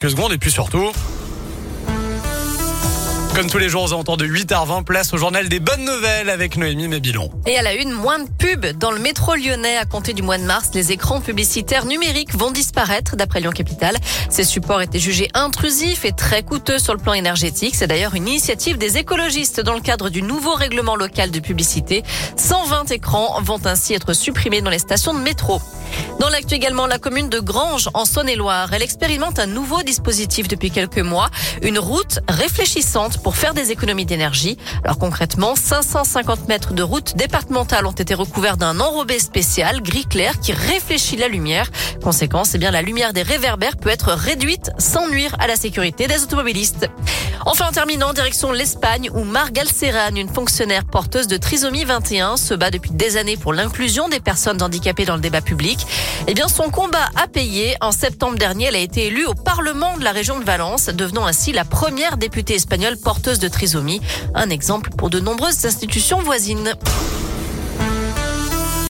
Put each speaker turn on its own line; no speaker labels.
quelques secondes et puis surtout. Comme tous les jours aux alentours de 8h20, place au journal des bonnes nouvelles avec Noémie Mébilon.
Et à la une, moins de pubs dans le métro lyonnais à compter du mois de mars. Les écrans publicitaires numériques vont disparaître d'après Lyon Capital. Ces supports étaient jugés intrusifs et très coûteux sur le plan énergétique. C'est d'ailleurs une initiative des écologistes dans le cadre du nouveau règlement local de publicité. 120 écrans vont ainsi être supprimés dans les stations de métro. Dans l'actu également, la commune de Granges, en Saône-et-Loire, elle expérimente un nouveau dispositif depuis quelques mois, une route réfléchissante pour faire des économies d'énergie. Alors concrètement, 550 mètres de route départementale ont été recouverts d'un enrobé spécial gris clair qui réfléchit la lumière. Conséquence, eh bien, la lumière des réverbères peut être réduite sans nuire à la sécurité des automobilistes. Enfin, en terminant, direction l'Espagne où Margal Serran, une fonctionnaire porteuse de trisomie 21, se bat depuis des années pour l'inclusion des personnes handicapées dans le débat public. Eh bien, son combat a payé. En septembre dernier, elle a été élue au Parlement de la région de Valence, devenant ainsi la première députée espagnole porteuse de trisomie. Un exemple pour de nombreuses institutions voisines.